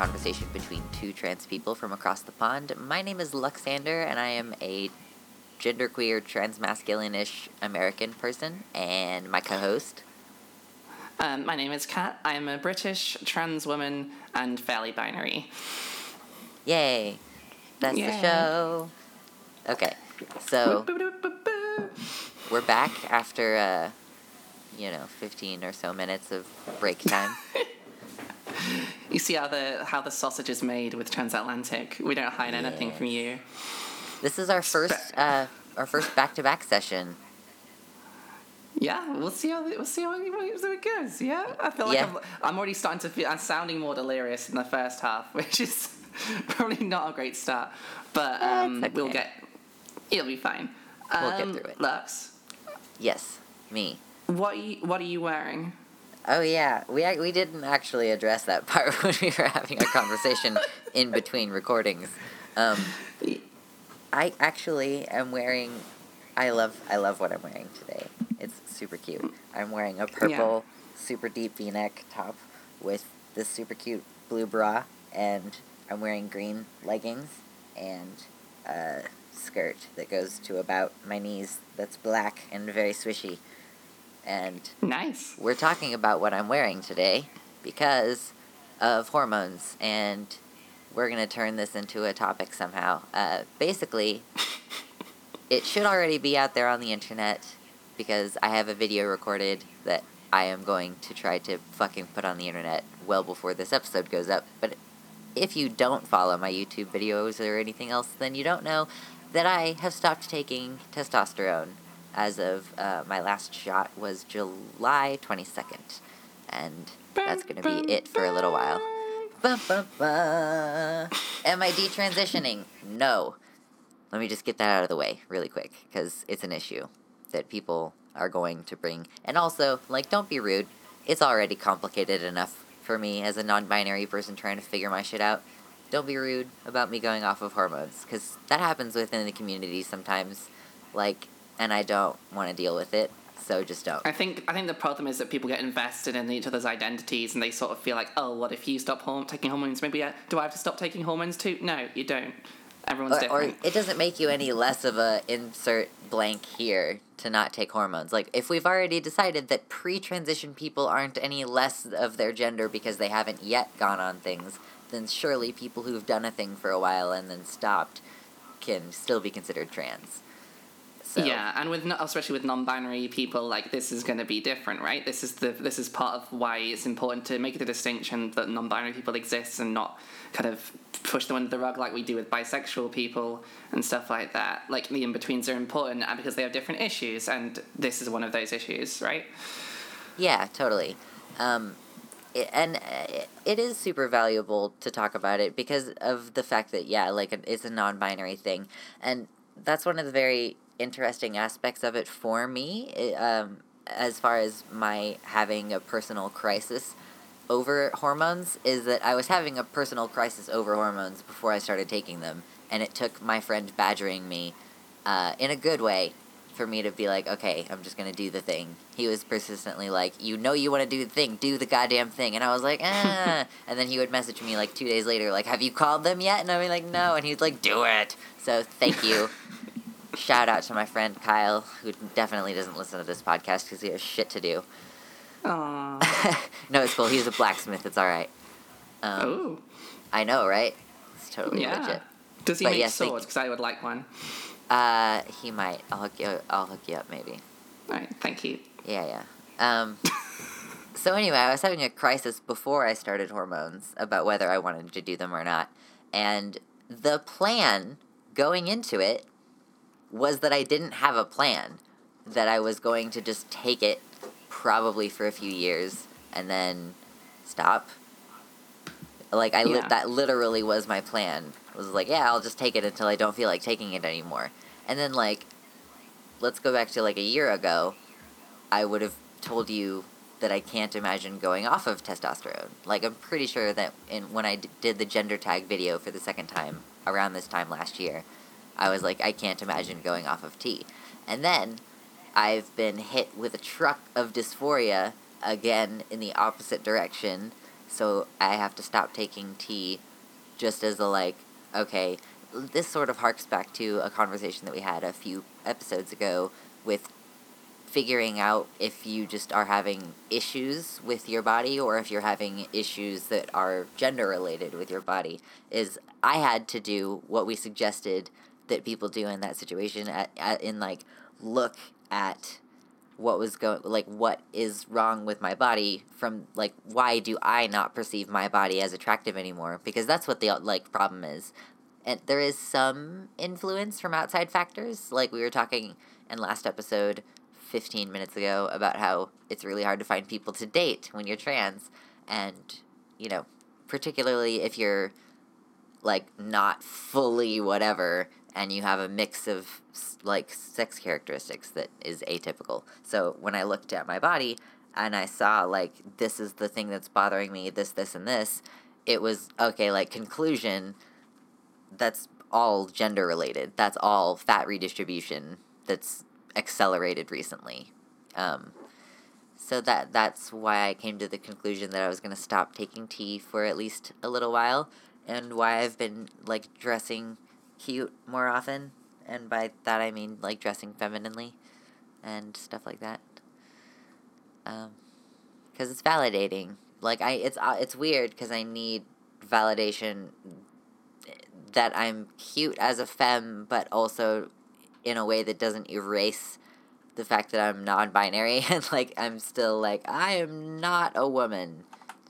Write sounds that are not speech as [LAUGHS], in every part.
conversation between two trans people from across the pond. My name is Luxander, and I am a genderqueer, transmasculine-ish American person, and my co-host. Um, my name is Kat. I am a British trans woman and fairly binary. Yay! That's the show. Okay, so we're back after, uh, you know, 15 or so minutes of break time. [LAUGHS] [LAUGHS] You see how the how the sausage is made with transatlantic. We don't hide anything from you. This is our first, uh, our first back-to-back session. Yeah, we'll see how we'll see how it, goes. Yeah, I feel like Yeah. I'm, I'm already starting to feel I'm sounding more delirious in the first half, [LAUGHS] which is probably not a great start. But um, it's we'll get it'll be fine. We'll get Um, through it. Lux, Yes, me. what are you, what are you wearing? Oh yeah, we we didn't actually address that [LAUGHS] part when we were having our conversation in between recordings. Um, I actually am wearing. I love I love what I'm wearing today. It's super cute. I'm wearing a purple, super deep V-neck top with this super cute blue bra, and I'm wearing green leggings and a skirt that goes to about my knees. That's black and very swishy. And Nice. we're talking about what I'm wearing today because of hormones, and we're going to turn this into a topic somehow. Uh, basically, [LAUGHS] it should already be out there on the internet because I have a video recorded that I am going to try to fucking put on the internet well before this episode goes up. But if you don't follow my YouTube videos or anything else, then you don't know that I have stopped taking testosterone as of uh, my last shot was July 22nd. And that's going to be it for a little while. Ba, ba, ba. Am I detransitioning? No. Let me just get that out of the way really quick because it's an issue that people are going to bring. And also, like, don't be rude. It's already complicated enough for me as a non binary person trying to figure my shit out. Don't be rude about me going off of hormones because that happens within the community sometimes. Like, and I don't want to deal with it, so just don't. I think I think the problem is that people get invested in each other's identities and they sort of feel like, oh, what if you stop horm- taking hormones? Maybe I, do I have to stop taking hormones too? No, you don't. Everyone's or, or different. it doesn't make you any less of a insert blank here to not take hormones. Like if we've already decided that pre-transition people aren't any less of their gender because they haven't yet gone on things, then surely people who've done a thing for a while and then stopped can still be considered trans. So Yeah, and with especially with non-binary people, like this is going to be different, right? This is the this is part of why it's important to make the distinction that non-binary people exist and not kind of push them under the rug like we do with bisexual people and stuff like that. Like the in-betweens are important and because they have different issues, and this is one of those issues, right? Yeah, totally. Um, it, and uh, it, is super valuable to talk about it because of the fact that, yeah, like it's a non binary thing. And that's one of the very interesting aspects of it for me, i- um, as far as my having a personal crisis over hormones, is that I was having a personal crisis over hormones before I started taking them. And it took my friend badgering me uh, in a good way for me to be like, okay, I'm just gonna do the thing. He was persistently like, you know, you want to do the thing, do the goddamn thing, and I was like, ah. [LAUGHS] and then he would message me like two days later, like, have you called them yet? And I'd be like, no, and he'd like, do it. So thank you. [LAUGHS] Shout out to my friend Kyle, who definitely doesn't listen to this podcast because he has shit to do. Aww. [LAUGHS] no, it's cool. He's a blacksmith. It's all right. Um, oh, I know, right? It's totally yeah. legit. Does he But make yes, swords? Because I would like one. Uh, he might. I'll hook you. I'll hook you up, maybe. All right, thank you. Yeah, yeah. Um, [LAUGHS] so anyway, I was having a crisis before I started hormones about whether I wanted to do them or not, and the plan going into it was that I didn't have a plan. That I was going to just take it, probably for a few years, and then stop. Like I, li- Yeah. that literally was my plan. Was like, yeah, I'll just take it until I don't feel like taking it anymore, and then like let's go back to like a year ago, I would have told you that I can't imagine going off of testosterone. Like I'm pretty sure that in when I d- did the gender tag video for the second time around this time last year, I was like I can't imagine going off of T. And then I've been hit with a truck of dysphoria again in the opposite direction. So I have to stop taking T just as a like, okay, this sort of harks back to a conversation that we had a few episodes ago with figuring out if you just are having issues with your body or if you're having issues that are gender related with your body is i had to do what we suggested that people do in that situation at, at in like look at what was going like what is wrong with my body from like why do i not perceive my body as attractive anymore? Because that's what the like problem is. And there is some influence from outside factors. Like we were talking in last episode 15 minutes ago about how it's really hard to find people to date when you're trans. And, you know, particularly if you're like not fully whatever and you have a mix of like sex characteristics that is atypical. So when I looked at my body and I saw like this is the thing that's bothering me, this, this, and this, it was okay, like conclusion, that's all gender related. That's all fat redistribution. That's accelerated recently. Um, so that that's why I came to the conclusion that I was going to stop taking T for at least a little while, and why I've been like dressing cute more often, and by that I mean like dressing femininely, and stuff like that. Um, because it's validating. Like I, it's uh, it's weird because I need validation that I'm cute as a femme, but also in a way that doesn't erase the fact that I'm non-binary [LAUGHS] and like I'm still like I am not a woman.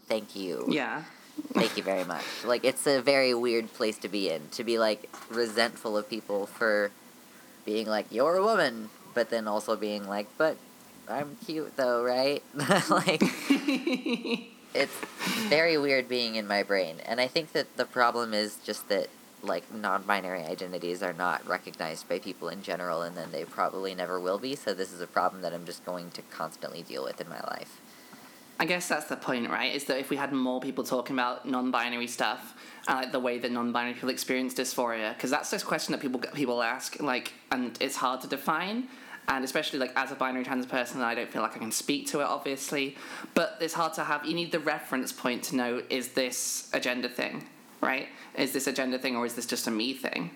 Thank you. Yeah. Thank you very much. Like it's a very weird place to be in to be like resentful of people for being like you're a woman, but then also being like but I'm cute though, right? [LAUGHS] like it's very weird being in my brain. And I think that the problem is just that like non-binary identities are not recognized by people in general and then they probably never will be so this is a problem that i'm just going to constantly deal with in my life i guess that's the point right is that if we had more people talking about non-binary stuff and like the way that non-binary people experience dysphoria because that's this question that people people ask like and it's hard to define and especially like as a binary trans person i don't feel like i can speak to it obviously but it's hard to have you need the reference point to know is this a gender thing right? Is this a gender thing or is this just a me thing?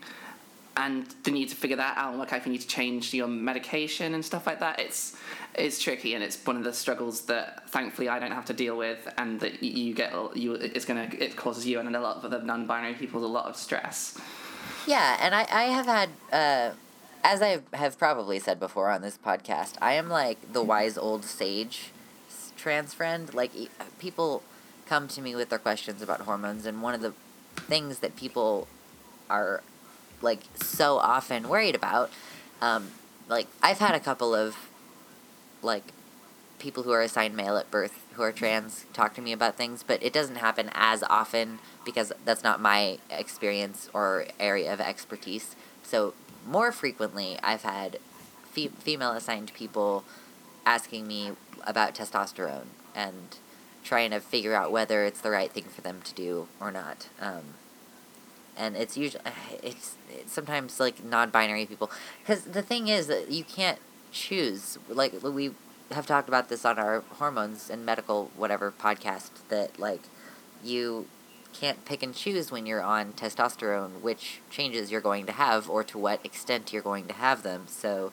And the need to figure that out, like if you need to change your medication and stuff like that, it's it's tricky and it's one of the struggles that thankfully I don't have to deal with, and that you get you it's gonna it causes you and a lot of other non-binary people a lot of stress. Yeah, and I I have had. Uh, as I have probably said before on this podcast, I am like the wise old sage trans friend. Like people come to me with their questions about hormones, and one of the things that people are like so often worried about. Um, like I've had a couple of like people who are assigned male at birth who are trans talk to me about things, but it doesn't happen as often because that's not my experience or area of expertise. So more frequently, I've had fe- female assigned people asking me about testosterone and trying to figure out whether it's the right thing for them to do or not. Um, and it's usually uh, it's, it's sometimes like non-binary people because the thing is that you can't choose like we have talked about this on our hormones and medical whatever podcast that like you can't pick and choose when you're on testosterone which changes you're going to have or to what extent you're going to have them so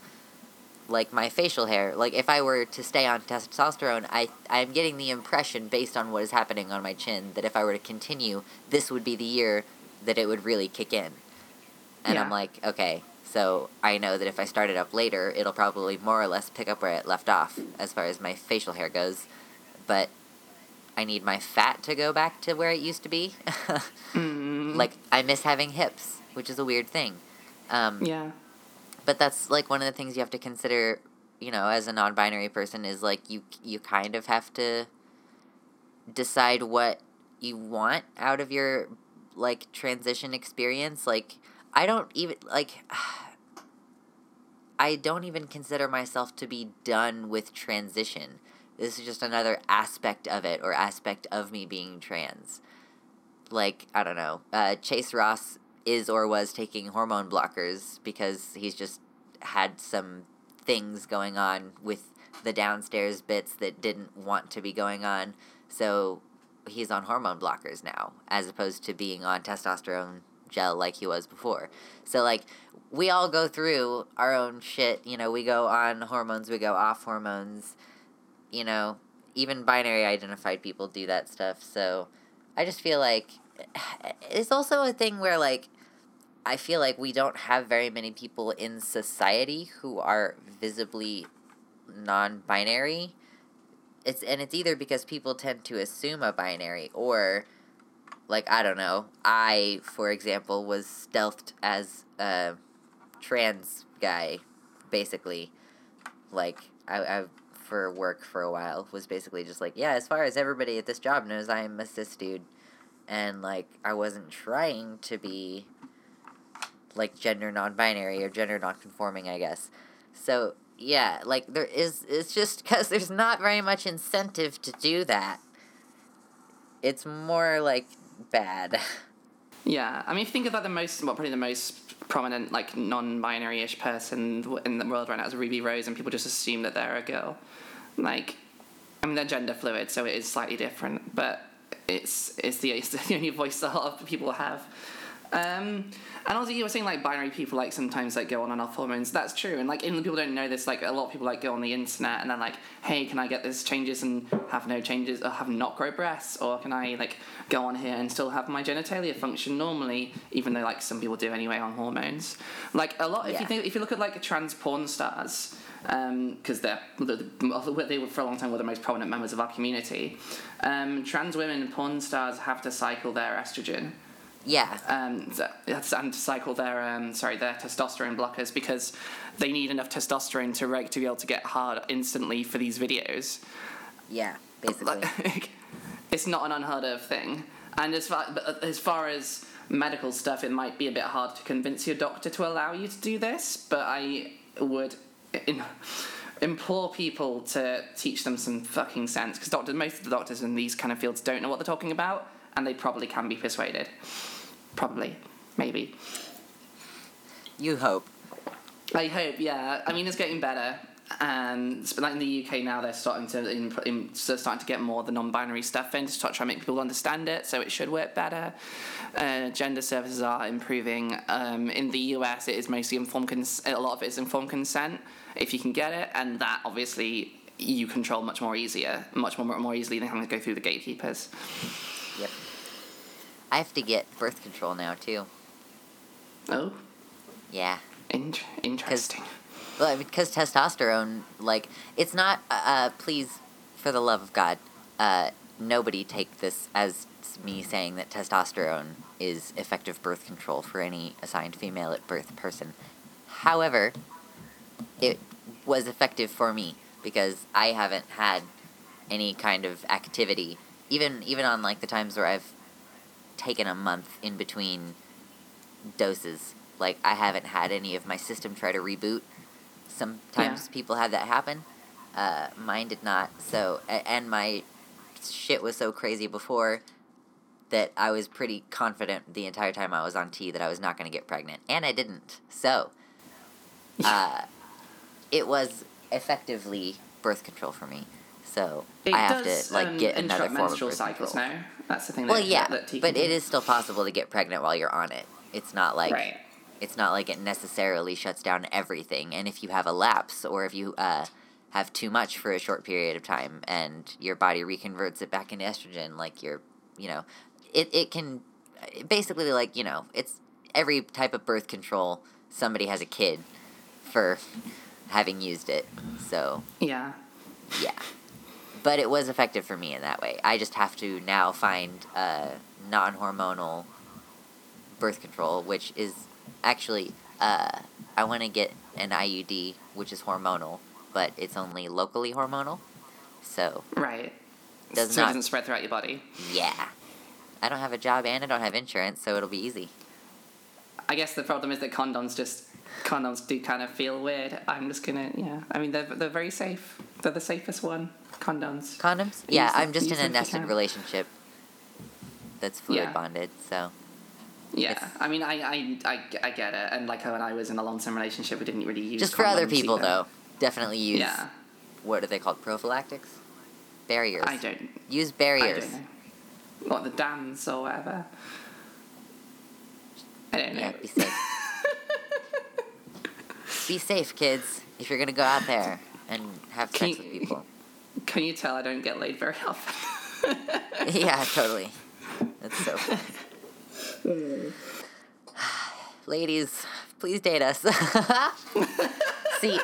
like my facial hair. Like if I were to stay on testosterone, I I'm getting the impression based on what is happening on my chin that if I were to continue, this would be the year that it would really kick in. And yeah. I'm like, okay, so I know that if I start it up later, it'll probably more or less pick up where it left off as far as my facial hair goes. But I need my fat to go back to where it used to be. [LAUGHS] mm. Like I miss having hips, which is a weird thing. Um, yeah but that's like one of the things you have to consider you know as a non-binary person is like you you kind of have to decide what you want out of your like transition experience like i don't even like [SIGHS] i don't even consider myself to be done with transition this is just another aspect of it or aspect of me being trans like i don't know uh, chase ross is or was taking hormone blockers because he's just had some things going on with the downstairs bits that didn't want to be going on. So he's on hormone blockers now, as opposed to being on testosterone gel like he was before. So like we all go through our own shit. You know, we go on hormones, we go off hormones. You know, even binary identified people do that stuff. So I just feel like [SIGHS] it's also a thing where like I feel like we don't have very many people in society who are visibly non-binary. It's and it's either because people tend to assume a binary or like I don't know. I, for example, was stealthed as a trans guy, basically. Like I, I for work for a while was basically just like, yeah, as far as everybody at this job knows, I'm a cis dude, and like I wasn't trying to be like gender non-binary or gender non-conforming, I guess. So yeah, like there is. It's just because there's not very much incentive to do that. It's more like bad. Yeah, I mean, if you think about the most, well, probably the most prominent, like, non binary ish person in the world right now is Ruby Rose, and people just assume that they're a girl. Like, I mean, they're gender fluid, so it is slightly different, but it's, it's, the, [LAUGHS] it's the only voice a lot of people have. Um, and also, you were saying like binary people like sometimes like go on and off hormones. That's true, and like even people don't know this. Like a lot of people like go on the internet and then like, hey, can I get this changes and have no changes or have not grow breasts, or can I like go on here and still have my genitalia function normally, even though like some people do anyway on hormones. Like a lot, if Yeah. you think if you look at like trans porn stars. Because they're they were for a long time were the most prominent members of our community. Um, trans women porn stars have to cycle their estrogen yeah. um, and to cycle their um, sorry their testosterone blockers because they need enough testosterone to reg- to be able to get hard instantly for these videos. Yeah. Basically. Like, [LAUGHS] it's not an unheard of thing. And as far but as far as medical stuff, it might be a bit hard to convince your doctor to allow you to do this. But I would in, implore people to teach them some fucking sense because doctors, most of the doctors in these kind of fields don't know what they're talking about, and they probably can be persuaded. Probably, maybe. you hope. I hope, yeah. I mean, it's getting better. And but like in the UK now, they're starting to in, in, so starting to get more of the non-binary stuff in to try to make people understand it. So it should work better. Uh, gender services are improving. Um, in the US, it is mostly informed. Cons- a lot of it is informed consent if you can get it, and that obviously you control much more easier, much more more easily than having to go through the gatekeepers. Yep. I have to get birth control now too. Oh, Yeah. in- interesting. Well, because testosterone, like, it's not. Uh, uh, please, for the love of God, uh, nobody take this as me saying that testosterone is effective birth control for any assigned female at birth person. However, it was effective for me because I haven't had any kind of activity, even even on like the times where I've taken a month in between doses. Like I haven't had any of my system try to reboot. Sometimes Yeah. people have that happen. Uh, mine did not. So and my shit was so crazy before that I was pretty confident the entire time I was on T that I was not going to get pregnant, and I didn't. So, [LAUGHS] uh, it was effectively birth control for me. So It I have does to like um, get another form of menstrual birth cycles control. now. That's the thing. Well, that, yeah, that T but can it do. is still possible to get pregnant while you're on it. It's not like right. it's not like it necessarily shuts down everything. And if you have a lapse or if you uh, have too much for a short period of time and your body reconverts it back into estrogen, like you're, you know, it, it can basically like, you know, it's every type of birth control, somebody has a kid for having used it. So, Yeah. yeah. But it was effective for me in that way. I just have to now find uh, non hormonal birth control, which is actually, uh, I want to get an IUD, which is hormonal, but it's only locally hormonal. So, Right. Does so not- it doesn't spread throughout your body. yeah. I don't have a job and I don't have insurance, so it'll be easy. I guess the problem is that condoms just condoms do kind of feel weird. I'm just gonna yeah. I mean they're they're very safe. They're the safest one. Condoms. Condoms? Yeah, Use them- I'm just use in a them if you nested can. relationship that's fluid Yeah. bonded, so. Yeah. It's- I mean I, I I I get it. And like how when I was in a long term relationship, we didn't really use Just for other condoms people, either. though. Definitely use Yeah. what are they called? Prophylactics? Barriers. I don't. Use I barriers. don't know. What the dams or whatever. I don't know. Yeah, be safe. [LAUGHS] be safe, kids. If you're gonna go out there and have Can sex you- with people. [LAUGHS] Can you tell I don't get laid very often? [LAUGHS] yeah, totally. That's so funny. [SIGHS] Ladies, please date us. [LAUGHS] See,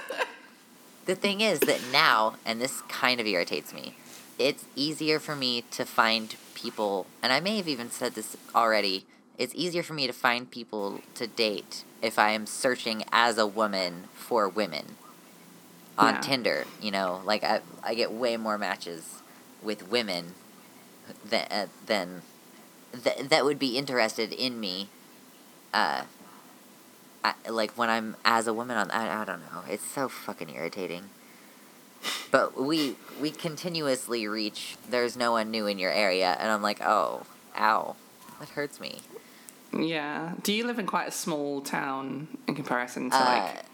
the thing is that now, and this kind of irritates me, it's easier for me to find people, and I may have even said this already. It's easier for me to find people to date if I am searching as a woman for women on Yeah. Tinder. You know, like I, I get way more matches with women that uh, than th- that would be interested in me. Uh, I, like when I'm as a woman on, I, I don't know. It's so fucking irritating. But we we continuously reach. There's no one new in your area, and I'm like, oh, ow, that hurts me. yeah. Do you live in quite a small town in comparison to Uh, like?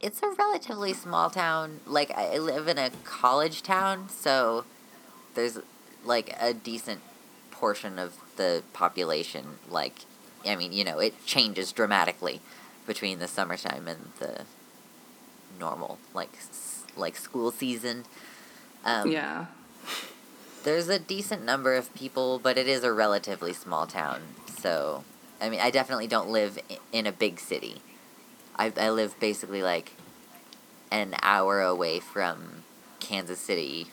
It's a relatively small town. Like I live in a college town, so there's like a decent portion of the population. Like, I mean, you know, it changes dramatically between the summertime and the normal, like, like school season. Um, Yeah. there's a decent number of people, but it is a relatively small town. So, I mean, I definitely don't live in a big city. I, I live basically like an hour away from Kansas City,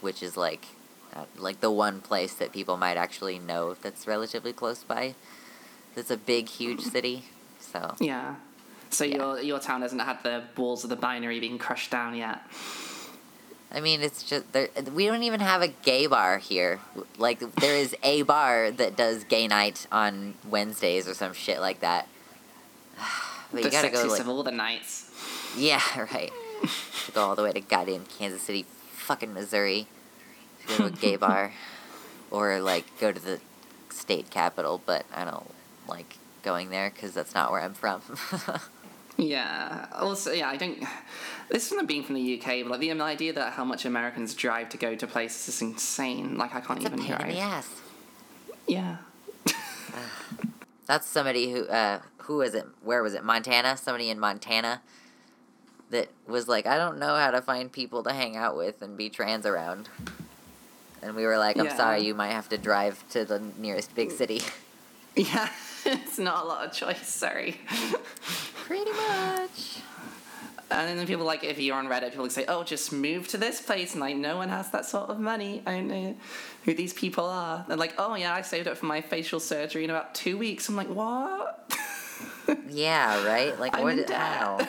which is like uh, like the one place that people might actually know that's relatively close by. It's a big, huge city. So, Yeah. So Yeah. your your town hasn't had the walls of the binary being crushed down yet. I mean, it's just there. We don't even have a gay bar here. Like there is a bar that does gay night on Wednesdays or some shit like that. [SIGHS] [SIGHS] [SIGHS] But you gotta go like of all the nights. yeah, [LAUGHS] right. go all the way to goddamn Kansas City, fucking Missouri, to go to a gay [LAUGHS] bar, or like go to the state capital. But I don't like going there because that's not where I'm from. [LAUGHS] Yeah. Also, yeah, I don't. This isn't being from the UK, but like the idea that how much Americans drive to go to places is insane. Like I can't it's a even pain drive. in the ass. Yeah. That's somebody who uh who was it? Where was it? Montana? Somebody in Montana that was like, I don't know how to find people to hang out with and be trans around. And we were like, I'm Yeah. sorry, you might have to drive to the nearest big city. [LAUGHS] Yeah. it's not a lot of choice. Sorry. Pretty much. And then people like, if you're on Reddit, people say, "Oh, just move to this place," and like, no one has that sort of money. I don't know who these people are. They're like, "Oh yeah, I saved up for my facial surgery in about two weeks." I'm like, "What?" [LAUGHS] Yeah, right? Like, I'm what? in debt. [LAUGHS]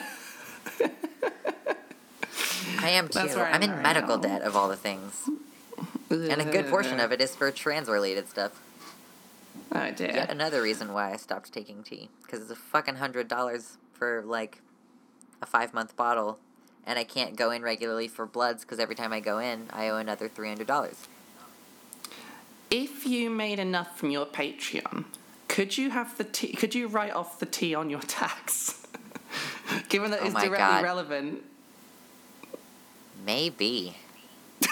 I am too. I I'm am in right medical now. debt of all the things. And a good portion of it is for trans related stuff. Oh dear. Yet another reason why I stopped taking T. Because it's a fucking hundred dollars for like a five month bottle. And I can't go in regularly for bloods because every time I go in, I owe another three hundred dollars. If you made enough from your Patreon, could you have the T? Could you write off the T on your tax? [LAUGHS] Given that Oh it's directly God. relevant. Maybe. [LAUGHS]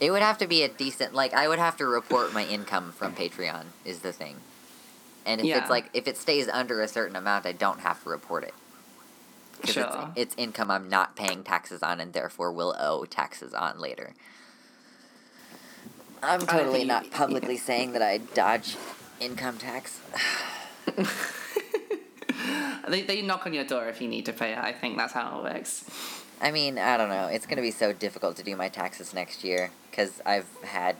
it would have to be a decent like I would have to report my income from Patreon is the thing. And if Yeah. it's like if it stays under a certain amount, I don't have to report it. Because Sure. it's, it's income I'm not paying taxes on and therefore will owe taxes on later. I'm totally not publicly saying that I dodge income tax. [LAUGHS] [SIGHS] They, they knock on your door if you need to pay it. I think that's how it works. I mean, I don't know. It's going to be so difficult to do my taxes next year because I've had,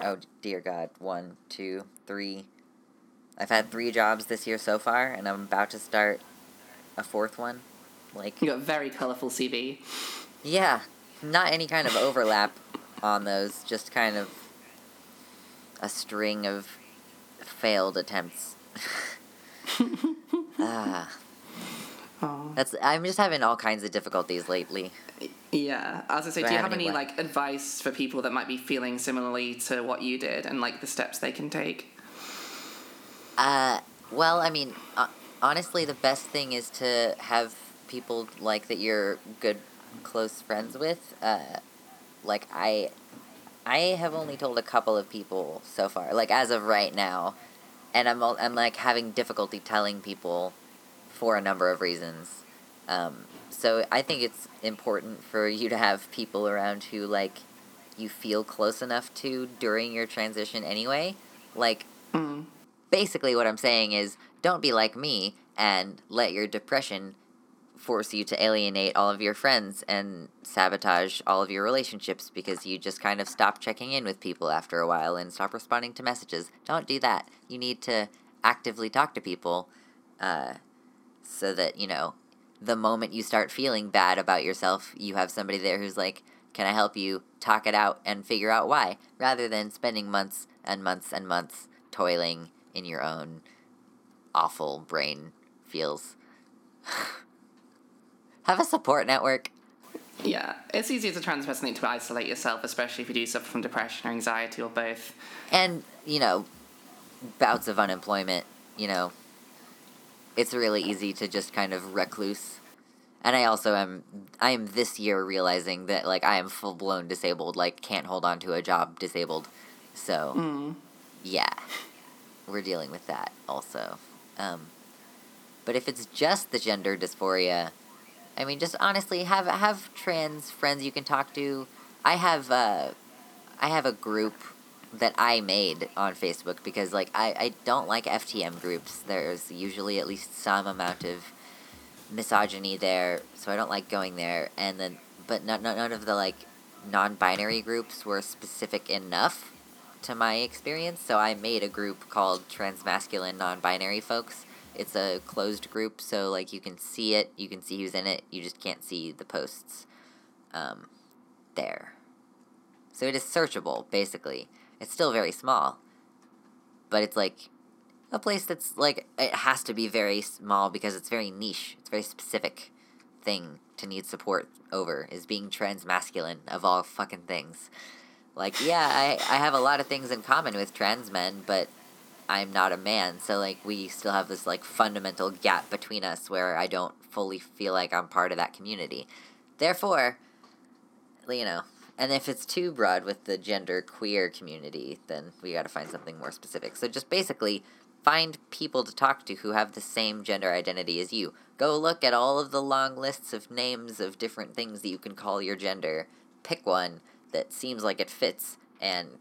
oh dear God, one, two, three. I've had three jobs this year so far, and I'm about to start a fourth one. Like, You got a very colourful CV. yeah, not any kind of overlap on those, just kind of a string of failed attempts. [LAUGHS] ah, Oh. that's. I'm just having all kinds of difficulties lately. Yeah. As I say, Do do you have any any way? like advice for people that might be feeling similarly to what you did and like the steps they can take? Uh, well, I mean, uh, honestly, the best thing is to have people like that you're good close friends with, uh, like I, I have only told a couple of people so far. Like as of right now, and I'm I'm like having difficulty telling people for a number of reasons. Um, so I think it's important for you to have people around who like you feel close enough to during your transition anyway. Like Mm. basically what I'm saying is don't be like me and let your depression force you to alienate all of your friends and sabotage all of your relationships because you just kind of stop checking in with people after a while and stop responding to messages. Don't do that. You need to actively talk to people uh, so that, you know, the moment you start feeling bad about yourself, you have somebody there who's like, Can I help you talk it out and figure out why? Rather than spending months and months and months toiling in your own awful brain feels. [LAUGHS] have a support network. Yeah, it's easy as a trans person to isolate yourself, especially if you do suffer from depression or anxiety or both. and you know bouts of unemployment you know it's really easy to just kind of recluse and i also am i am this year realizing that like i am full blown disabled like can't hold on to a job disabled so Mm. yeah we're dealing with that also um, but if it's just the gender dysphoria i mean just honestly have have trans friends you can talk to. I have uh, i have a group that i made on facebook because like I, I don't like ftm groups. There's usually at least some amount of misogyny there so i don't like going there. And then but none, none of the like non-binary groups were specific enough to my experience, so I made a group called Transmasculine Non-Binary Folks. It's a closed group, so like you can see it, you can see who's in it, you just can't see the posts um, there. So it is searchable, basically. It's still very small, but it's like a place that's like it has to be very small because it's very niche. It's very specific thing to need support over is being trans masculine of all fucking things. Like, yeah, I, I have a lot of things in common with trans men, but I'm not a man, so like we still have this like fundamental gap between us where I don't fully feel like I'm part of that community. Therefore, you know, and if it's too broad with the gender queer community, then we got to find something more specific. So just basically find people to talk to who have the same gender identity as you. Go look at all of the long lists of names of different things that you can call your gender. Pick one that seems like it fits and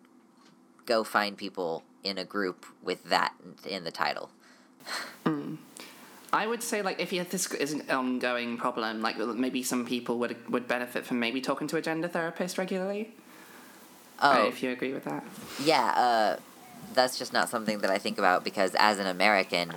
go find people in a group with that in the title. I would say, like, if you, this is an ongoing problem, like maybe some people would would benefit from maybe talking to a gender therapist regularly. Oh, Right, if you agree with that. Yeah, uh, that's just not something that I think about because as an American,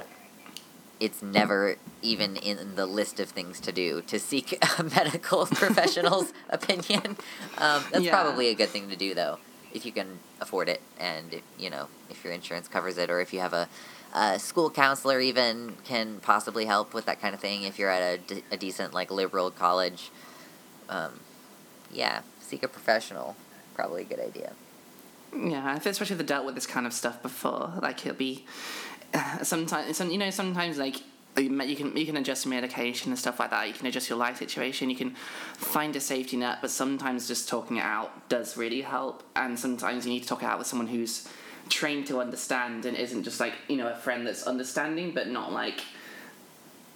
it's never even in the list of things to do to seek [LAUGHS] a medical [LAUGHS] professional's [LAUGHS] opinion. Um, that's Yeah. probably a good thing to do though, if you can afford it and if, you know if your insurance covers it or if you have a, a school counselor even can possibly help with that kind of thing if you're at a, a decent like liberal college. Um, yeah, seek a professional. Probably a good idea. Yeah, especially if they've dealt with this kind of stuff before, like it'll be sometimes. Some you know sometimes like you can you can adjust medication and stuff like that. You can adjust your life situation. You can find a safety net, but sometimes just talking it out does really help. And sometimes you need to talk it out with someone who's trained to understand and isn't just like you know a friend that's understanding but not like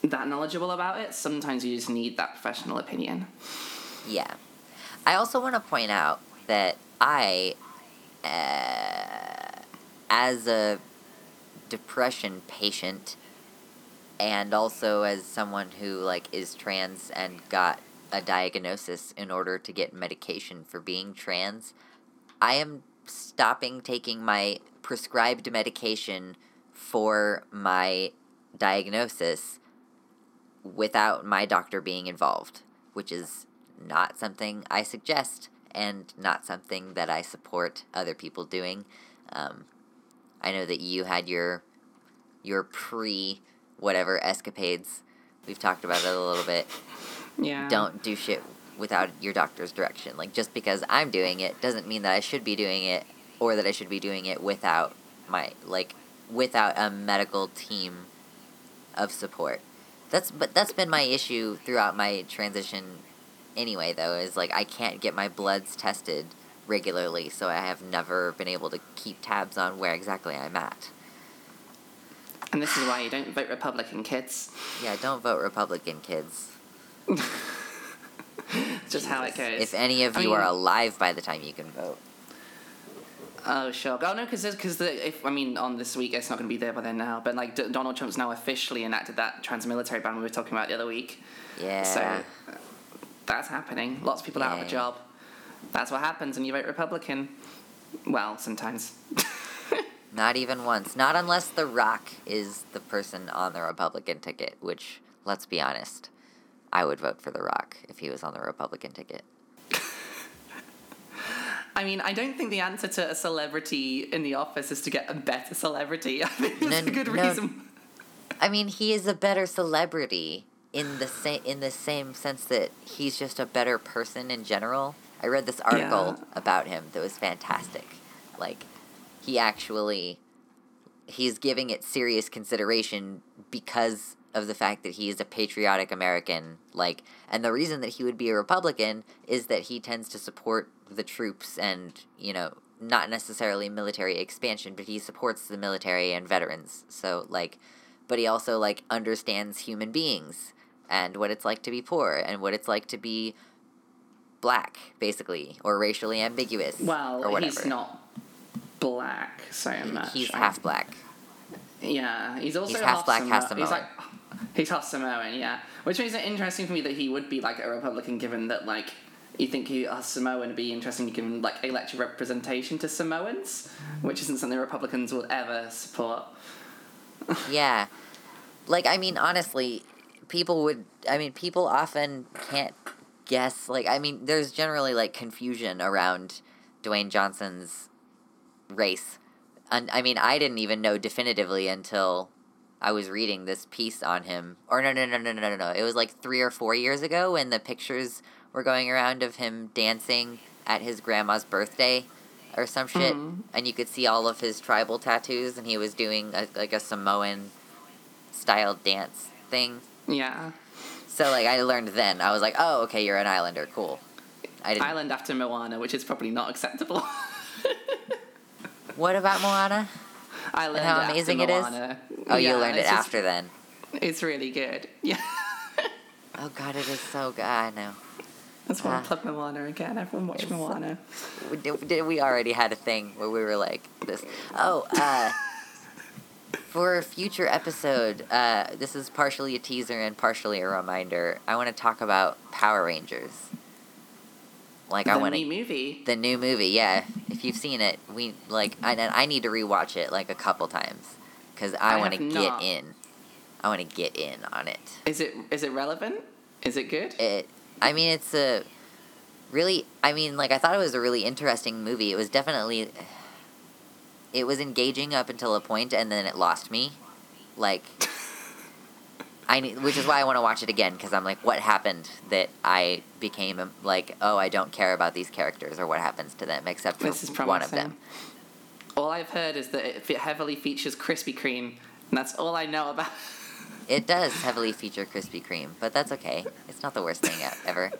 that knowledgeable about it. Sometimes you just need that professional opinion. Yeah. I also want to point out that I, uh, as a depression patient, and also as someone who like is trans and got a diagnosis in order to get medication for being trans, I am stopping taking my prescribed medication for my diagnosis without my doctor being involved, which is not something I suggest and not something that I support other people doing. Um, I know that you had your your pre whatever escapades. We've talked about it a little bit. Yeah. Don't do shit without your doctor's direction. Like just because I'm doing it doesn't mean that I should be doing it or that I should be doing it without my like without a medical team of support. That's but that's been my issue throughout my transition anyway though is like I can't get my bloods tested regularly, so I have never been able to keep tabs on where exactly I'm at. And this is why you don't vote Republican, kids. Yeah, don't vote Republican, kids. [LAUGHS] Just how it goes. If any of I you mean- are alive by the time you can vote. Oh sure. Oh no, because because if I mean on this week it's not going to be there by then now. But like D- Donald Trump's now officially enacted that trans-military ban we were talking about the other week. Yeah. So uh, that's happening. Lots of people out of a job. That's what happens when you vote Republican. Well, sometimes. [LAUGHS] Not even once. Not unless The Rock is the person on the Republican ticket, which, let's be honest, I would vote for The Rock if he was on the Republican ticket. I mean, I don't think the answer to a celebrity in the office is to get a better celebrity. [LAUGHS] I think that's No, a good no. reason. I mean, he is a better celebrity in the same in the same sense that he's just a better person in general. I read this article Yeah. about him that was fantastic. Like he actually he's giving it serious consideration because of the fact that he is a patriotic American. Like and the reason that he would be a Republican is that he tends to support the troops and, you know, not necessarily military expansion, but he supports the military and veterans. So like but he also like understands human beings and what it's like to be poor and what it's like to be black basically or racially ambiguous Well, or whatever he's not black so much. he's I- half black Yeah, he's also He's half black, Samo- half He's like [LAUGHS] he's half Samoan, yeah. Which makes it interesting for me that he would be like a Republican, given that like you think he a Samoan would be interesting given like elected representation to Samoans, which isn't something Republicans will ever support. [LAUGHS] yeah like i mean honestly people would i mean people often can't guess like i mean there's generally like confusion around dwayne johnson's race. And i mean i didn't even know definitively until i was reading this piece on him. Or no no no no no no no. It was like three or four years ago when the pictures were going around of him dancing at his grandma's birthday or some shit. Mhm. and you could see all of his tribal tattoos and he was doing a, like a samoan style dance thing. Yeah, so like i learned then. I was like oh okay you're an islander. Cool. I didn't island after Moana, which is probably not acceptable. [LAUGHS] what about moana I learned how amazing it is? Oh you learned it just- after then It's really good. Yeah. [LAUGHS] oh god it is so good i know That's why I Ah. plug Moana again. Everyone watch Moana. we, did, did- we already had a thing where we were like this oh uh [LAUGHS] for a future episode uh this is partially a teaser and partially a reminder i want to talk about power rangers like the i want new to movie. the new movie yeah. If you've seen it we like i, I need to rewatch it like a couple times. Because i, I want to get in. I want to get in on it. Is it is it relevant? Is it good? it i mean it's a really i mean like i thought it was a really interesting movie. It was definitely [SIGHS] it was engaging up until a point and then it lost me. Like i need which is why i want to watch it again because i'm like what happened that i became um, like oh i don't care about these characters or what happens to them except for This is one of them All I've heard is that it it heavily features Krispy Kreme, and that's all I know about. [LAUGHS] It does heavily feature Krispy Kreme, but that's okay. It's not the worst thing e- ever.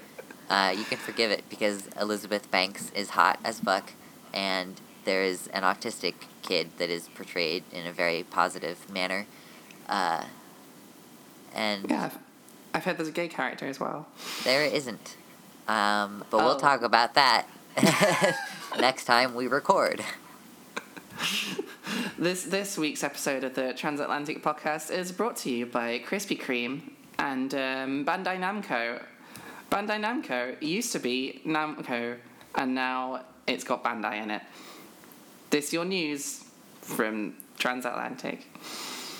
Uh, you can forgive it because Elizabeth Banks is hot as fuck, and there's an autistic kid that is portrayed in a very positive manner. Uh, and Yeah, I've, I've heard there's a gay character as well. there isn't. Um, but we'll Oh. talk about that [LAUGHS] next time we record. [LAUGHS] This this week's episode of the Transatlantic Podcast is brought to you by Krispy Kreme and um, Bandai Namco. Bandai Namco used to be Namco, and now it's got Bandai in it. This your news from Transatlantic.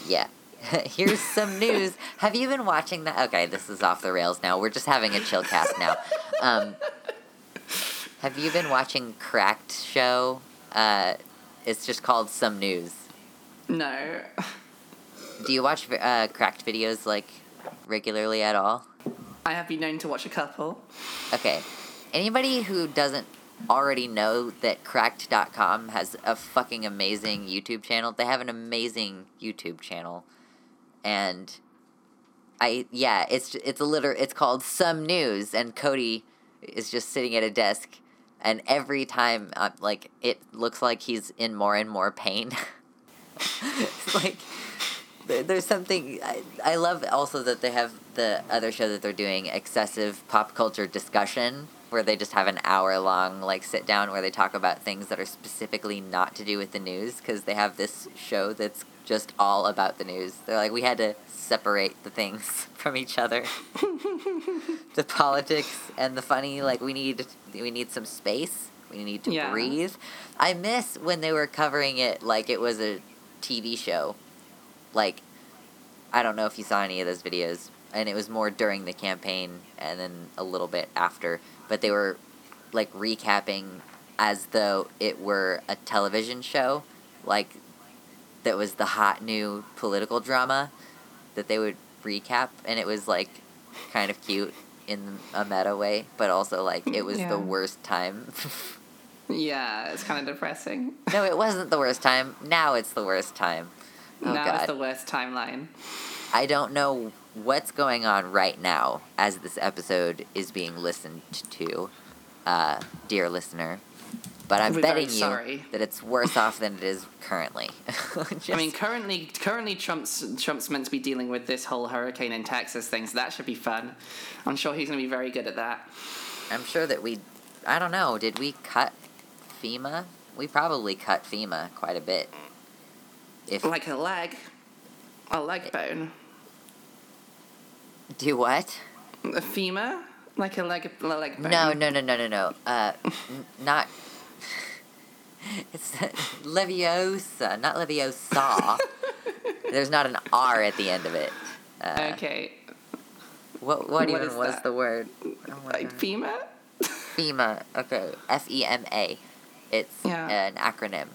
Yeah. [LAUGHS] Here's some news. Have you been watching that? Okay, this is off the rails now. We're just having a chill cast now. Um, have you been watching Cracked show? Uh, it's just called Some News. No, Do you watch uh, Cracked videos like regularly at all? I have been known to watch a couple. Okay. Anybody who doesn't already know that cracked.com has a fucking amazing YouTube channel, they have an amazing YouTube channel. And I yeah, it's it's a liter it's called some news, and Cody is just sitting at a desk, and every time uh, like it looks like he's in more and more pain. it's [LAUGHS] like there's something I, I love also that they have the other show that they're doing excessive pop culture discussion where they just have an hour long like sit down where they talk about things that are specifically not to do with the news because they have this show that's just all about the news. They're like we had to separate the things [LAUGHS] from each other. [LAUGHS] The politics and the funny like we need we need some space. We need to Yeah. breathe. I miss when they were covering it like it was a tv show. Like I don't know if you saw any of those videos, and it was more during the campaign and then a little bit after, but they were like recapping as though it were a television show, like that was the hot new political drama that they would recap, and it was like kind of cute in a meta way, but also like it was Yeah. the worst time. [LAUGHS] Yeah, it's kind of depressing. no, it wasn't the worst time. Now it's the worst time. Oh now god. it's the worst timeline. I don't know what's going on right now as this episode is being listened to, uh, dear listener. But I'm We're betting you sorry. that it's worse off than it is currently. Just- [LAUGHS] I mean, currently, currently Trump's Trump's meant to be dealing with this whole hurricane in Texas thing, so that should be fun. I'm sure he's going to be very good at that. I'm sure that we, I don't know, did we cut FEMA? We probably cut FEMA quite a bit. If Like a leg, a leg bone, do what? a femur, like a leg, a leg bone. No, no, no, no, no, no. Uh, n- not. [LAUGHS] It's Leviosa, not Leviosar. [LAUGHS] There's not an R at the end of it. Uh, Okay, What what, What even was that? the word? Oh like femur. FEMA. Okay, F E M A. It's Yeah. an acronym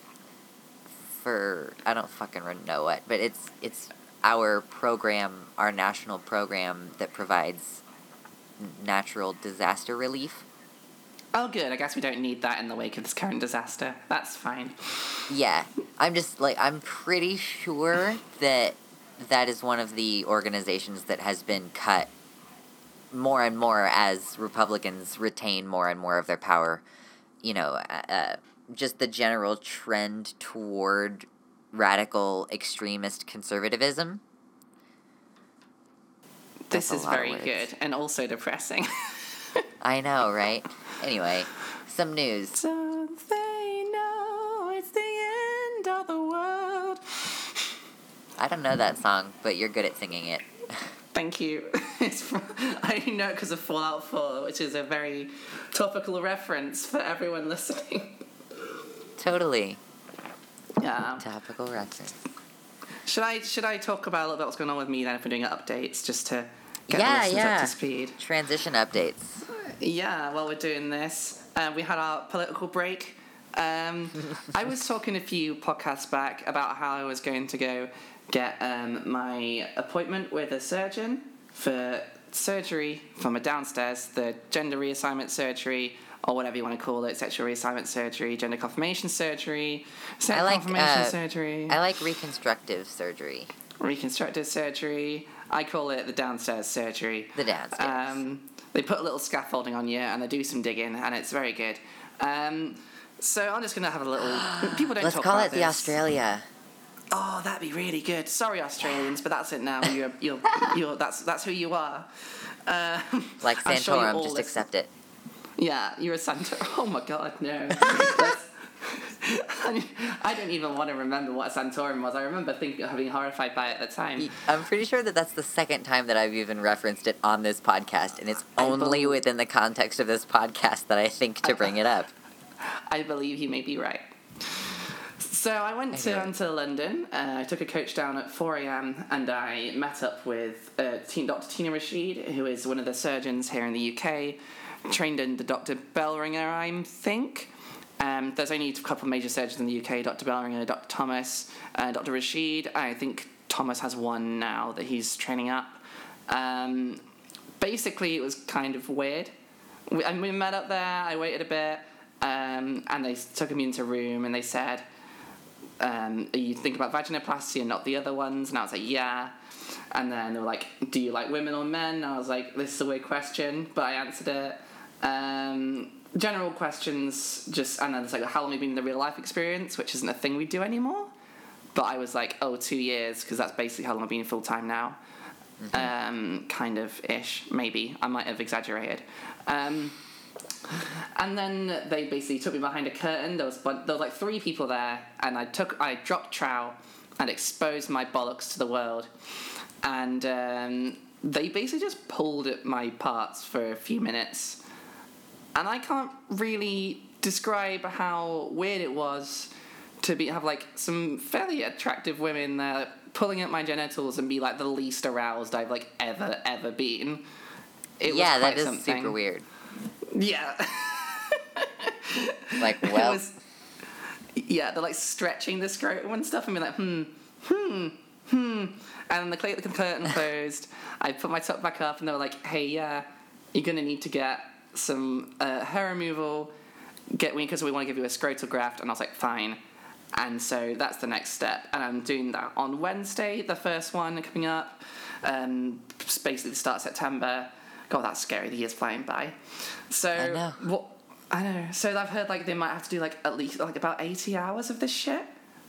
for I don't fucking know what, but it's it's our program, our national program that provides natural disaster relief. Oh, good. I guess we don't need that in the wake of this current disaster. That's fine. Yeah, I'm just like I'm pretty sure that that is one of the organizations that has been cut more and more as Republicans retain more and more of their power. You know, uh, uh, just the general trend toward radical extremist conservatism. This That's a is very good and also depressing. [LAUGHS] I know, right? Anyway, some news. so they know it's the end of the world. I don't know that song, but you're good at singing it. [LAUGHS] Thank you. [LAUGHS] It's from, I know it because of Fallout 4, which is a very topical reference for everyone [LAUGHS] listening. totally. Yeah. Topical reference. Should I should I talk about a little bit what's going on with me then if we're doing updates just to get Yeah, the listeners yeah. up to speed? Transition updates. Yeah, while we're doing this, uh, we had our political break. Um, [LAUGHS] I was talking a few podcasts back about how I was going to go get um, my appointment with a surgeon for surgery for my downstairs, the gender reassignment surgery, or whatever you want to call it, sexual reassignment surgery, gender confirmation surgery, sex like, confirmation uh, surgery, I like reconstructive surgery. reconstructive surgery. I call it the downstairs surgery. The downstairs. Um, they put a little scaffolding on you and they do some digging, and it's very good. Um, so I'm just gonna have a little. [GASPS] People don't Let's talk call about it the. Australia. Oh, that'd be really good. Sorry, Australians, but that's it now. [LAUGHS] You're, you're, you're, that's that's who you are. Um, Like sure Santorum, all just listen- accept it. Yeah, you're a Santa. [LAUGHS] Oh my god, no. [LAUGHS] [LAUGHS] I, I don't even want to remember what a Santorum was. I remember thinking, being horrified by it at the time. I'm pretty sure that that's the second time that I've even referenced it on this podcast, and it's only believe- within the context of this podcast that I think to bring it up. [LAUGHS] I believe you may be right. So I went to, down to London. Uh, I took a coach down at 4 a.m. and I met up with uh, Dr. Tina Rashid, who is one of the surgeons here in the UK, trained under Dr. Bellringer, I think. Um, there's only a couple of major surgeons in the UK Dr. Bellringer, Dr. Thomas, uh, Dr. Rashid. I think Thomas has one now that he's training up. Um, basically, it was kind of weird. We, and we met up there, I waited a bit, um, and they took me into a room and they said, um, "Are you thinking about vaginoplasty and not the other ones?" And I was like, "Yeah." And then they were like, "Do you like women or men?" And I was like, "This is a weird question," but I answered it. Um, general questions, just and then it's like, "How long have you been in the real life experience?" Which isn't a thing we do anymore. But I was like, oh, two years," because that's basically how long I've been full time now. Um, kind of ish, maybe. I might have exaggerated. Um, and then they basically took me behind a curtain. There was there was like three people there, and I took I dropped trout and exposed my bollocks to the world, and um, they basically just pulled at my parts for a few minutes, and I can't really describe how weird it was to be have like some fairly attractive women there pulling at my genitals and be like the least aroused I've like ever ever been. It yeah, was that is something. super weird. Yeah. [LAUGHS] Like, [LAUGHS] well, was- yeah, they're like stretching the scrotum and stuff and be like, hmm, hmm, hmm. And then the, curtain closed. I put my top back up and they were like, hey, yeah, you're going to need to get some uh, hair removal, get because we want to give you a scrotal graft. And I was like, fine. And so that's the next step. And I'm doing that on Wednesday, the first one coming up. Um, basically the start of September. God, that's scary. The year's flying by. So I know. what? I know. So I've heard like they might have to do like at least like about eighty hours of this shit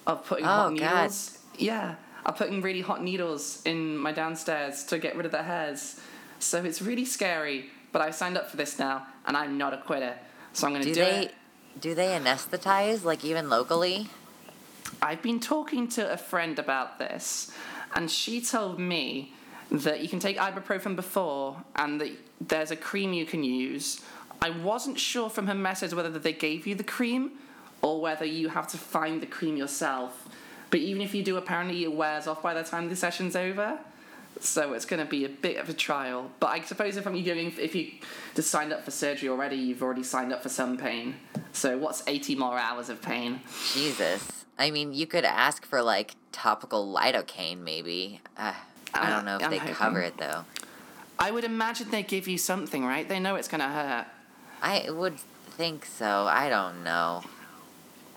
of putting hot Oh, God. needles. Yeah, I'm putting really hot needles in my downstairs to get rid of the hairs. So it's really scary. But I signed up for this now, and I'm not a quitter. So I'm gonna do, do they it. do they anesthetize like even locally? I've been talking to a friend about this, and she told me that you can take ibuprofen before, and that there's a cream you can use. I wasn't sure from her message whether they gave you the cream or whether you have to find the cream yourself. But even if you do, apparently it wears off by the time the session's over. So it's going to be a bit of a trial. But I suppose if I'm going, if you just signed up for surgery already, you've already signed up for some pain. So what's 80 more hours of pain? Jesus. I mean, you could ask for like topical lidocaine, maybe. Uh, I Uh, don't know if I'm they hoping. cover it though. I would imagine they give you something, right? They know it's going to hurt. I would think so. I don't know.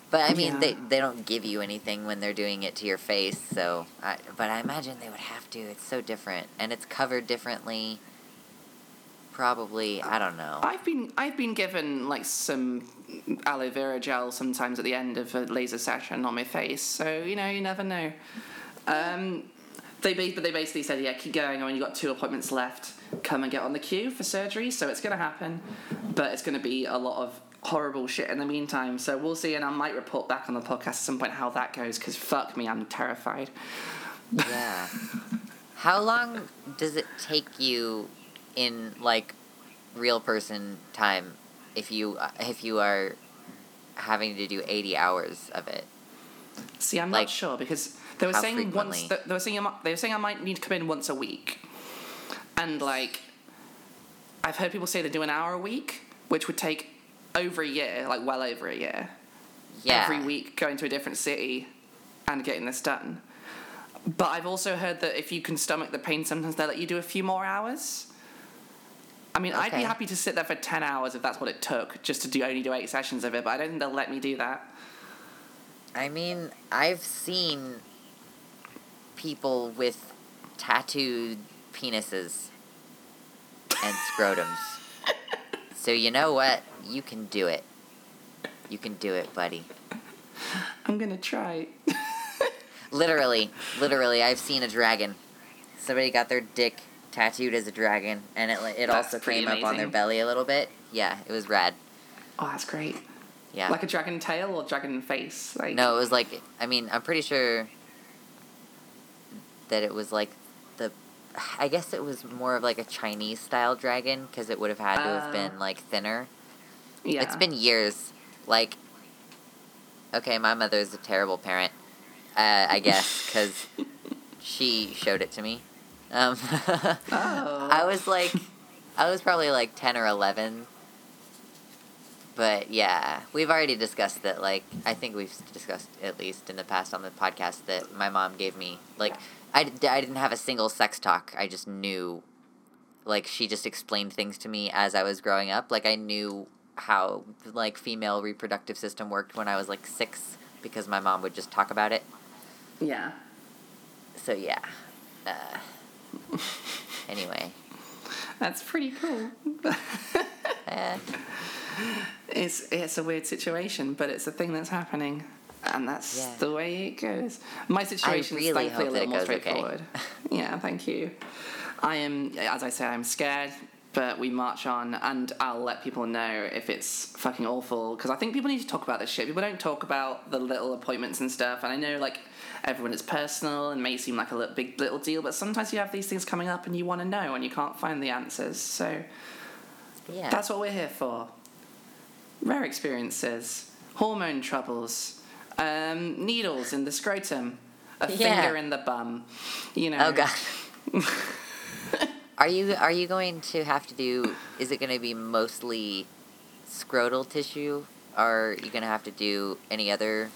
But I mean, Yeah. they they don't give you anything when they're doing it to your face. So, I, but I imagine they would have to. It's so different, and it's covered differently. Probably, I don't know. I've been I've been given like some aloe vera gel sometimes at the end of a laser session on my face. So you know, you never know. Um, they but they basically said, yeah, keep going. I mean, you got two appointments left. Come and get on the queue for surgery. So it's gonna happen, but it's gonna be a lot of horrible shit in the meantime. So we'll see, and I might report back on the podcast at some point how that goes. Because fuck me, I'm terrified. Yeah. How long does it take you in like real person time if you if you are having to do 80 hours of it? See, I'm Like, not sure because they were saying once frequently? that they were saying I they were saying I might need to come in once a week, and like I've heard people say they do an hour a week, which would take over a year, like well over a year, Yeah. every week going to a different city and getting this done. But I've also heard that if you can stomach the pain, sometimes they let you do a few more hours. I mean, I'd be happy to sit there for ten hours if that's what it took, just to do only do eight sessions of it. But I don't think they'll let me do that. I mean, I've seen people with tattooed penises and scrotums. So you know what? You can do it. You can do it, buddy. I'm gonna try. [LAUGHS] Literally, literally, I've seen a dragon. Somebody got their dick tattooed as a dragon, and it it That's also pretty came up on their belly a little bit. Yeah, it was rad. Oh, that's great. Yeah. Like a dragon tail or dragon face? Like No, it was like I mean, I'm pretty sure that it was like the I guess it was more of like a Chinese style dragon because it would have had to have Oh. been like thinner. yeah. It's been years. Like okay, my mother is a terrible parent. Uh, I guess cuz [LAUGHS] she showed it to me. Um [LAUGHS] Oh. I was like I was probably like 10 or 11 but yeah, we've already discussed that. Like, I think we've discussed at least in the past on the podcast that my mom gave me. Like, I, d- I didn't have a single sex talk. I just knew, like, she just explained things to me as I was growing up. Like, I knew how like female reproductive system worked when I was like six because my mom would just talk about it. Yeah. So yeah. Uh, [LAUGHS] anyway, That's pretty cool. uh, [LAUGHS] it's it's a weird situation, but it's a thing that's happening. And that's Yeah. the way it goes. My situation is thankfully a little more goes okay. straightforward. yeah, thank you. I am, as I say, I'm scared, but we march on, and I'll let people know if it's fucking awful. Because I think people need to talk about this shit. People don't talk about the little appointments and stuff, and I know, like, everyone it's personal and may seem like a little, big little deal, but sometimes you have these things coming up and you want to know and you can't find the answers. So yeah. that's what we're here for. Rare experiences, hormone troubles, um, needles in the scrotum, a Yeah. finger in the bum. You know. oh god. [LAUGHS] are you are you going to have to do? Is it going to be mostly scrotal tissue? Are you going to have to do any other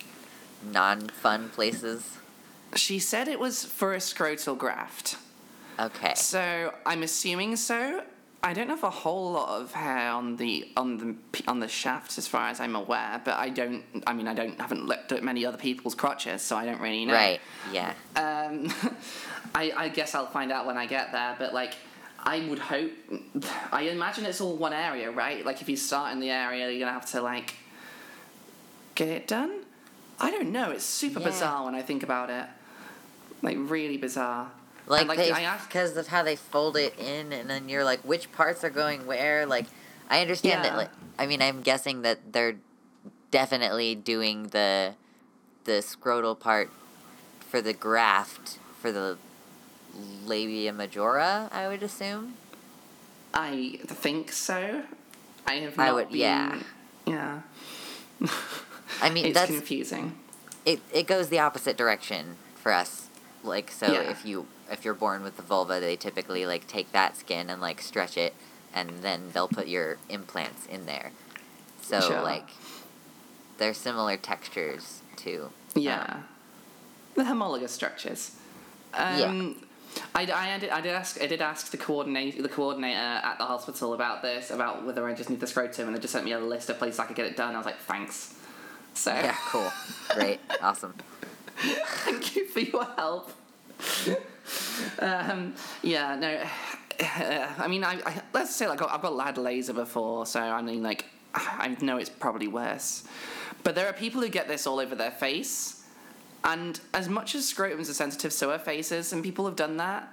non-fun places? She said it was for a scrotal graft. Okay. So I'm assuming so. I don't have a whole lot of hair on the on the on the shaft as far as I'm aware, but I don't. I mean, I don't haven't looked at many other people's crotches, so I don't really know. Right. Yeah. Um, [LAUGHS] I, I guess I'll find out when I get there, but like, I would hope. [SIGHS] I imagine it's all one area, right? Like, if you start in the area, you're gonna have to like get it done. I don't know. It's super Yeah. bizarre when I think about it. Like, really bizarre. Like, like they because of how they fold it in, and then you're like, which parts are going where? Like, I understand that. Like, I mean, I'm guessing that they're definitely doing the the scrotal part for the graft for the labia majora. I would assume. I think so. I have I would- been. yeah. Yeah. I mean, [LAUGHS] it's that's confusing. it. It goes the opposite direction for us. Like, so Yeah. if you if you're born with the vulva, they typically like take that skin and like stretch it, and then they'll put your implants in there. So Sure. like, they're similar textures too. Yeah. the homologous structures. Um, I, I, did, I did ask I did ask the coordinator the coordinator at the hospital about this about whether I just need the scrotum and they just sent me a list of places I could get it done. I was like, thanks. So Yeah, cool, great, [LAUGHS] awesome. [LAUGHS] thank you for your help. um, yeah, no. [SIGHS] I mean, I, I let's say like I've got lad laser before, so I mean like [SIGHS] I know it's probably worse. But there are people who get this all over their face, and as much as scrotums are sensitive, so are faces, and people have done that.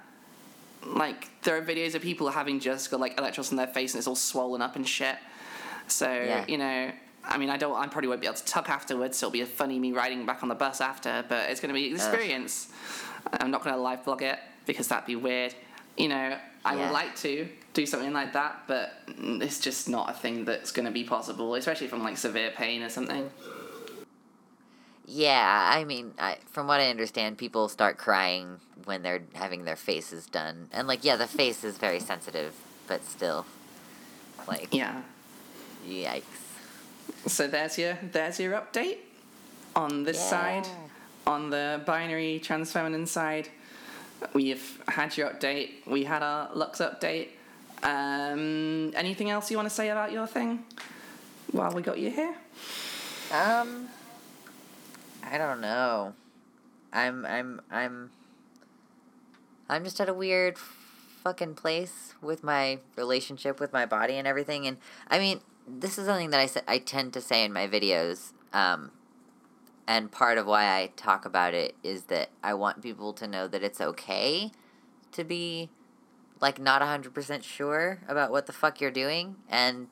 Like there are videos of people having just got like electrodes in their face and it's all swollen up and shit. So Yeah. you know, I mean, I don't, I probably won't be able to tuck afterwards. So it'll be a funny me riding back on the bus after, but it's going to be an experience. I'm not going to live blog it because that'd be weird. You know, I Yeah. would like to do something like that, but it's just not a thing that's going to be possible, especially from like severe pain or something. Yeah, I mean, I, from what I understand, people start crying when they're having their faces done, and like, yeah, the face is very sensitive, but still, like, Yeah. yikes. So there's your there's your update on this side. On the binary trans feminine side, we've had your update. We had our Lux update. Um, anything else you want to say about your thing while we got you here? Um, I don't know. I'm I'm I'm I'm just at a weird fucking place with my relationship with my body and everything and I mean, this is something that I I tend to say in my videos um and part of why I talk about it is that I want people to know that it's okay to be like not 100% sure about what the fuck you're doing and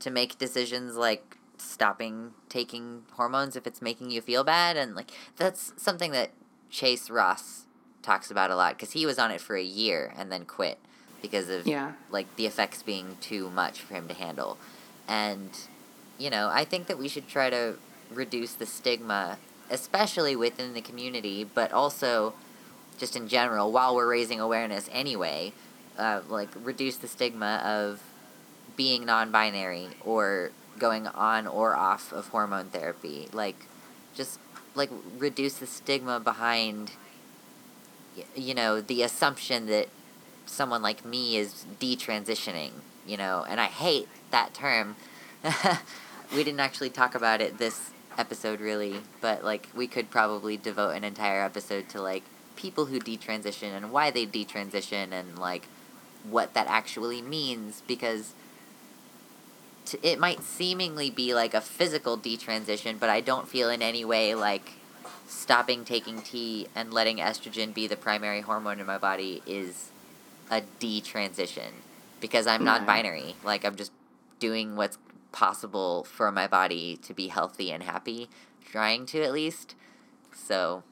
to make decisions like stopping taking hormones if it's making you feel bad and like that's something that Chase Ross talks about a lot because he was on it for a year and then quit because of Yeah. like the effects being too much for him to handle and you know I think that we should try to reduce the stigma especially within the community but also just in general while we're raising awareness anyway uh, like reduce the stigma of being non-binary or going on or off of hormone therapy. Like just like reduce the stigma behind you know the assumption that someone like me is detransitioning you know? And i hate that term [LAUGHS] we didn't actually talk about it this episode really, but like we could probably devote an entire episode to like people who detransition and why they detransition and like what that actually means because t- it might seemingly be like a physical detransition, but I don't feel in any way like stopping taking tea and letting estrogen be the primary hormone in my body is a detransition because I'm No. non-binary. Like I'm just doing what's possible for my body to be healthy and happy, trying to at least. So,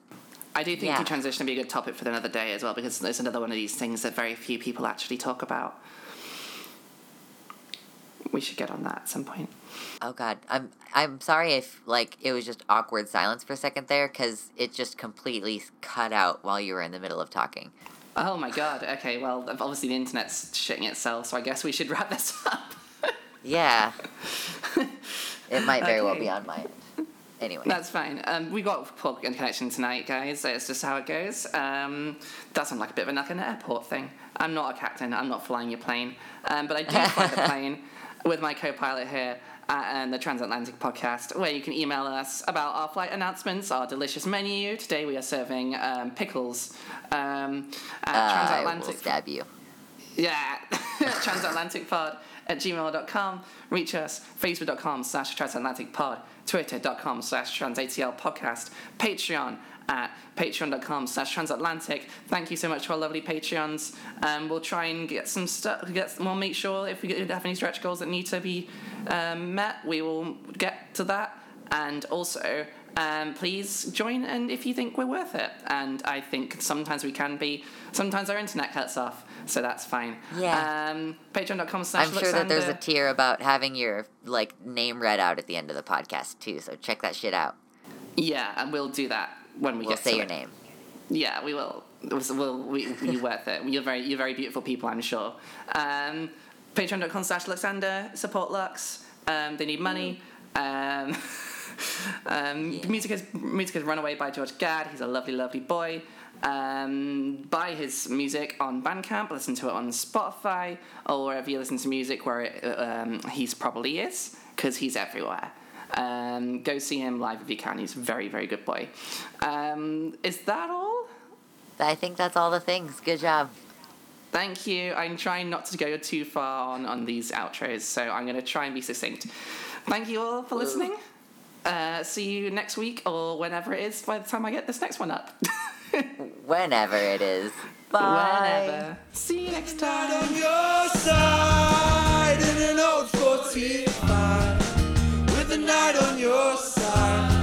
I do think Yeah. detransition would be a good topic for another day as well because it's another one of these things that very few people actually talk about. We should get on that at some point. oh god, I'm I'm sorry if like it was just awkward silence for a second there cuz it just completely cut out while you were in the middle of talking. Oh my god. Okay, well, obviously the internet's shitting itself, so I guess we should wrap this [LAUGHS] up. Yeah. [LAUGHS] It might very well Okay. be on my end. Anyway. That's fine. Um, we got Pork and Connection tonight, guys. It's just how it goes. Um, that sounds like a bit of a like an airport thing. I'm not a captain. I'm not flying your plane. Um, but I do [LAUGHS] fly the plane with my co-pilot here at um, the Transatlantic Podcast, where you can email us about our flight announcements, our delicious menu. Today we are serving um, pickles um, at Uh, I will Transatlantic. stab you. Yeah, [LAUGHS] transatlanticpod at gmail.com. Reach us, facebook.com slash transatlanticpod, twitter.com slash transatl podcast, Patreon at patreon.com slash transatlantic. Thank you so much to our lovely Patreons. Um, we'll try and get some stuff, get, we'll make sure if we have any stretch goals that need to be um, met, we will get to that. And also, um, please join and if you think we're worth it. And I think sometimes we can be, sometimes our internet cuts off, so that's fine. Yeah. Um, Patreon.com slash I'm sure that there's a tier about having your like name read out at the end of the podcast too. So check that shit out. Yeah, and we'll do that when we We'll get say to your it. name. Yeah, we will. We'll, we, you're [LAUGHS] worth it. You're very, you're very beautiful people, I'm sure. Um, Patreon.com slash Alexander. Support Lux. Um, they need money. Um, [LAUGHS] um, Yeah. Music is music is Runaway by George Gadd. He's a lovely, lovely boy. Um, buy his music on Bandcamp. Listen to it on Spotify or wherever you listen to music, where it, um, he's probably is, because he's everywhere. Um, go see him live if you can. He's a very, very good boy. Um, is that all? I think that's all the things. Good job. Thank you. I'm trying not to go too far on, on these outros, so I'm going to try and be succinct. Thank you all for listening. Uh, see you next week or whenever it is by the time I get this next one up. [LAUGHS] [LAUGHS] Whenever it is. Bye. Whenever. See you next time. on your side in an old 45 with the night on your side